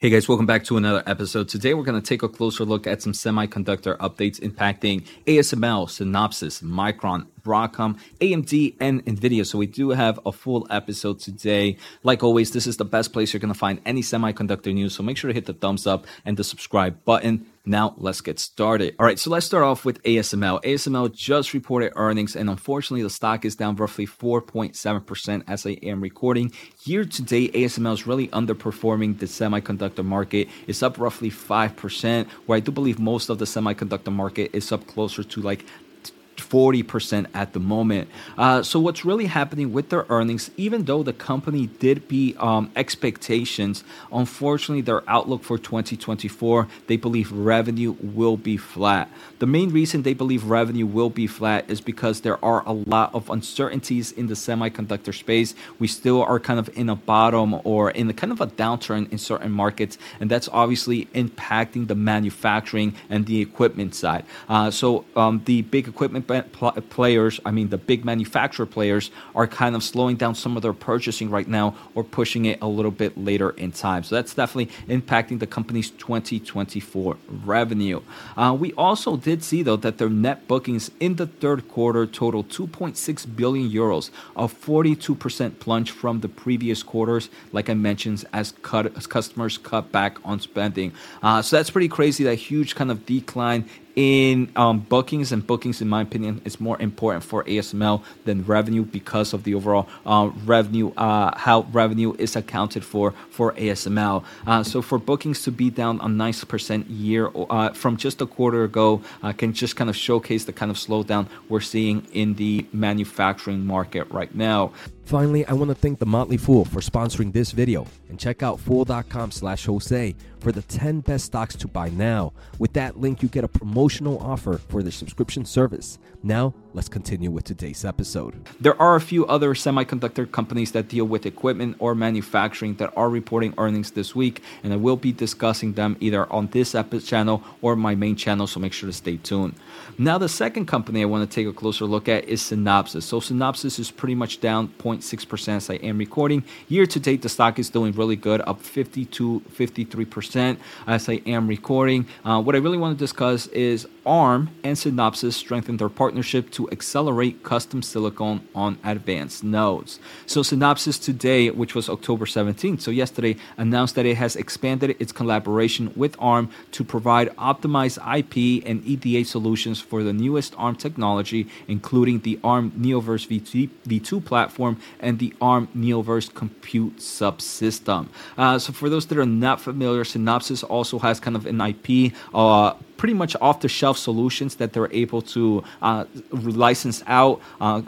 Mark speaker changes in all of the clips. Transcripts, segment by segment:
Speaker 1: Hey guys, welcome back to another episode. Today we're going to take a closer look at some semiconductor updates impacting ASML, Synopsys, Micron, Broadcom, AMD, and NVIDIA. So we do have a full episode today. Like always, this is the best place you're going to find any semiconductor news. So make sure to hit the thumbs up and the subscribe button. Now let's get started. All right, so let's start off with ASML. ASML just reported earnings, and unfortunately, the stock is down roughly 4.7% as I am recording. Year to date, ASML is really underperforming the semiconductor market. It's up roughly 5%, where I do believe most of the semiconductor market is up closer to like 40% at the moment. Uh, so, what's really happening with their earnings, even though the company did beat um, expectations, unfortunately, their outlook for 2024, they believe revenue will be flat. The main reason they believe revenue will be flat is because there are a lot of uncertainties in the semiconductor space. We still are kind of in a bottom or in a kind of a downturn in certain markets, and that's obviously impacting the manufacturing and the equipment side. Uh, so, um, the big equipment players, I mean the big manufacturer players, are kind of slowing down some of their purchasing right now or pushing it a little bit later in time. So that's definitely impacting the company's 2024 revenue. Uh, we also did see though that their net bookings in the third quarter total 2.6 billion euros, a 42% plunge from the previous quarters. Like I mentioned, as, cut, as customers cut back on spending. Uh, so that's pretty crazy. That huge kind of decline in um, bookings, and bookings, in my opinion, is more important for ASML than revenue because of the overall uh, revenue, uh, how revenue is accounted for for ASML. Uh, so for bookings to be down a nice percent year uh, from just a quarter ago uh, can just kind of showcase the kind of slowdown we're seeing in the manufacturing market right now.
Speaker 2: Finally, I want to thank The Motley Fool for sponsoring this video and check out fool.com slash Jose for the 10 best stocks to buy now. With that link, you get a promotional offer for the subscription service. Now, let's continue with today's episode.
Speaker 1: There are a few other semiconductor companies that deal with equipment or manufacturing that are reporting earnings this week, and I will be discussing them either on this episode channel or my main channel, so make sure to stay tuned. Now, the second company I want to take a closer look at is Synopsys. So, Synopsys is pretty much down 0.6% as I am recording. Year to date, the stock is doing really good, up 52, 53% as I am recording. Uh, what I really want to discuss is ARM and Synopsys strengthened their partnership to accelerate custom silicon on advanced nodes. So, Synopsys today, which was October 17th, so yesterday, announced that it has expanded its collaboration with ARM to provide optimized IP and EDA solutions for the newest ARM technology, including the ARM Neoverse v2, V2 platform and the ARM Neoverse compute subsystem. Uh, so, for those that are not familiar, Synopsys also has kind of an IP. Uh, pretty much off the shelf solutions that they're able to uh, license out. Uh,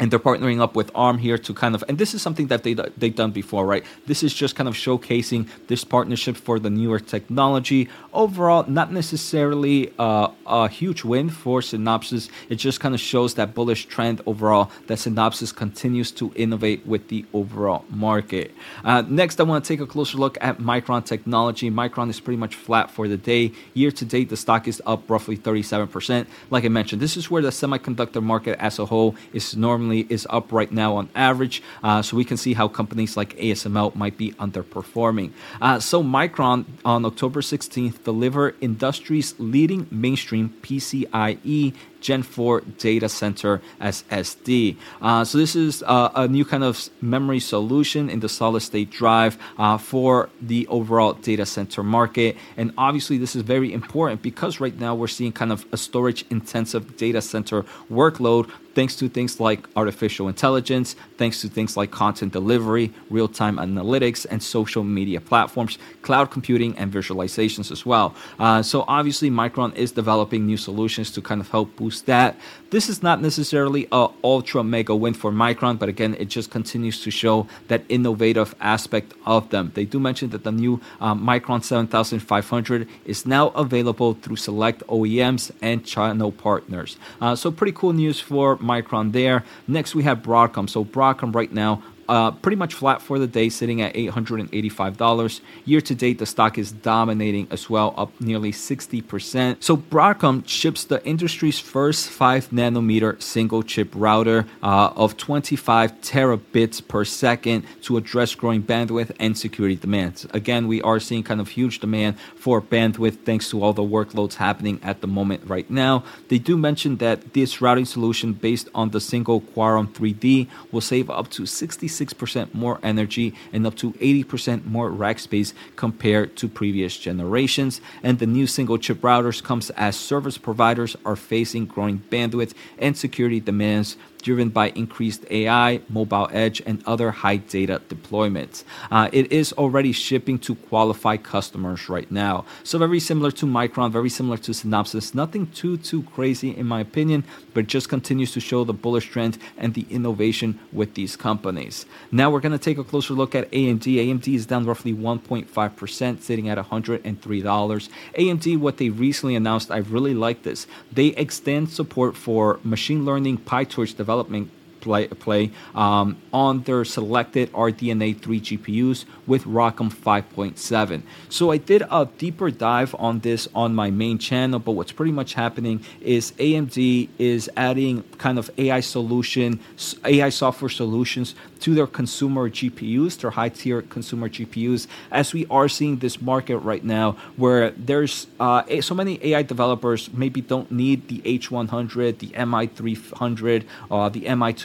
Speaker 1: and they're partnering up with ARM here to kind of, and this is something that they they've done before, right? This is just kind of showcasing this partnership for the newer technology. Overall, not necessarily uh, a huge win for Synopsys. It just kind of shows that bullish trend overall that Synopsys continues to innovate with the overall market. Uh, next, I want to take a closer look at Micron Technology. Micron is pretty much flat for the day. Year to date, the stock is up roughly 37%. Like I mentioned, this is where the semiconductor market as a whole is normally is up right now on average. Uh, so we can see how companies like ASML might be underperforming. Uh, so Micron on October 16th delivered industry's leading mainstream PCIe Gen 4 data center SSD. Uh, so this is uh, a new kind of memory solution in the solid state drive uh, for the overall data center market. And obviously, this is very important because right now we're seeing kind of a storage intensive data center workload thanks to things like artificial intelligence, thanks to things like content delivery, real time analytics, and social media platforms, cloud computing, and visualizations as well. Uh, so, obviously, Micron is developing new solutions to kind of help boost that. This is not necessarily a ultra mega win for Micron, but again, it just continues to show that innovative aspect of them. They do mention that the new um, Micron 7500 is now available through select OEMs and channel partners. Uh, so, pretty cool news for Micron there. Next, we have Broadcom. So, Broadcom right now uh, pretty much flat for the day, sitting at $885. Year to date, the stock is dominating as well, up nearly 60%. So Broadcom ships the industry's first 5 nanometer single chip router uh, of 25 terabits per second to address growing bandwidth and security demands. Again, we are seeing kind of huge demand for bandwidth thanks to all the workloads happening at the moment right now. They do mention that this routing solution based on the single Qumran 3D will save up to 66% more energy and up to 80% more rack space compared to previous generations. And the new single chip routers comes as service providers are facing growing bandwidth and security demands driven by increased AI, mobile edge, and other high data deployments. Uh, it is already shipping to qualified customers right now. So very similar to Micron, very similar to Synopsys. Nothing too too crazy in my opinion, but just continues to show the bullish trend and the innovation with these companies. Now we're going to take a closer look at AMD. AMD is down roughly 1.5%, sitting at $103. AMD, what they recently announced, I really like this. They extend support for machine learning PyTorch development development play, play um, on their selected RDNA 3 GPUs with ROCm 5.7. So I did a deeper dive on this on my main channel, but what's pretty much happening is AMD is adding kind of AI solution, AI software solutions to their consumer GPUs, their high tier consumer GPUs, as we are seeing this market right now where there's uh, so many AI developers maybe don't need the H100, the MI300, uh, the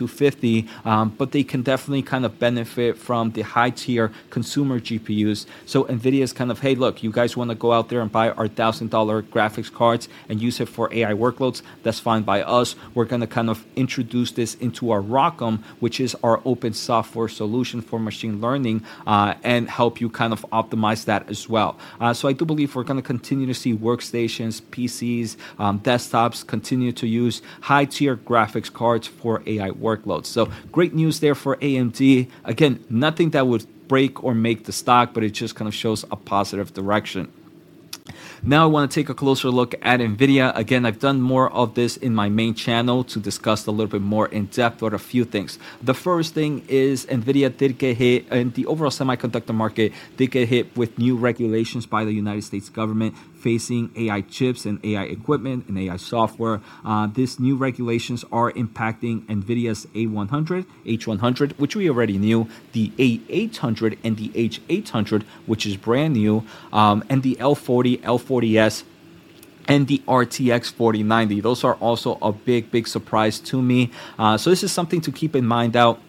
Speaker 1: MI250, um, but they can definitely kind of benefit from the high tier consumer GPUs. So NVIDIA is kind of, hey, look, you guys want to go out there and buy our $1,000 graphics cards and use it for AI workloads? That's fine by us. We're going to kind of introduce this into our ROCm, which is our open software solution for machine learning uh, and help you kind of optimize that as well. Uh, so I do believe we're going to continue to see workstations, PCs, um, desktops continue to use high tier graphics cards for AI workloads. So great news there for AMD. Again, nothing that would break or make the stock, but it just kind of shows a positive direction. Now I want to take a closer look at NVIDIA. Again, I've done more of this in my main channel to discuss a little bit more in depth about a few things. The first thing is NVIDIA did get hit, and the overall semiconductor market did get hit with new regulations by the United States government facing AI chips and AI equipment and AI software. Uh, these new regulations are impacting NVIDIA's A100, H100, which we already knew, the A800 and the H800, which is brand new, um, and the L40, L40S, and the RTX 4090. Those are also a big, big surprise to me. Uh, so this is something to keep in mind out.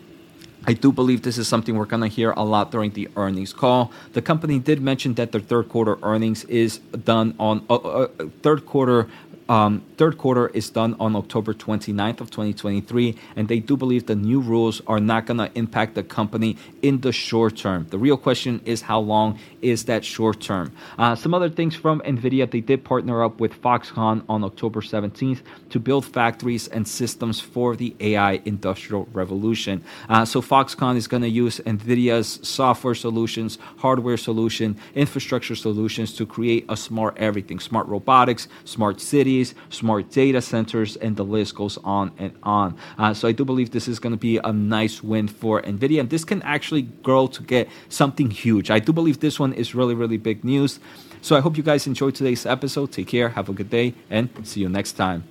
Speaker 1: I do believe this is something we're going to hear a lot during the earnings call. The company did mention that their third quarter earnings is done on uh, uh, third quarter um, third quarter is done on October 29th of 2023, and they do believe the new rules are not going to impact the company in the short term. The real question is how long is that short term? Uh, some other things from NVIDIA, they did partner up with Foxconn on October 17th to build factories and systems for the AI industrial revolution. Uh, so Foxconn is going to use NVIDIA's software solutions, hardware solution, infrastructure solutions to create a smart everything, smart robotics, smart cities, cities, smart data centers, and the list goes on and on. Uh, so I do believe this is going to be a nice win for NVIDIA, and this can actually grow to get something huge. I do believe this one is really, really big news. So I hope you guys enjoyed today's episode. Take care, have a good day, and see you next time.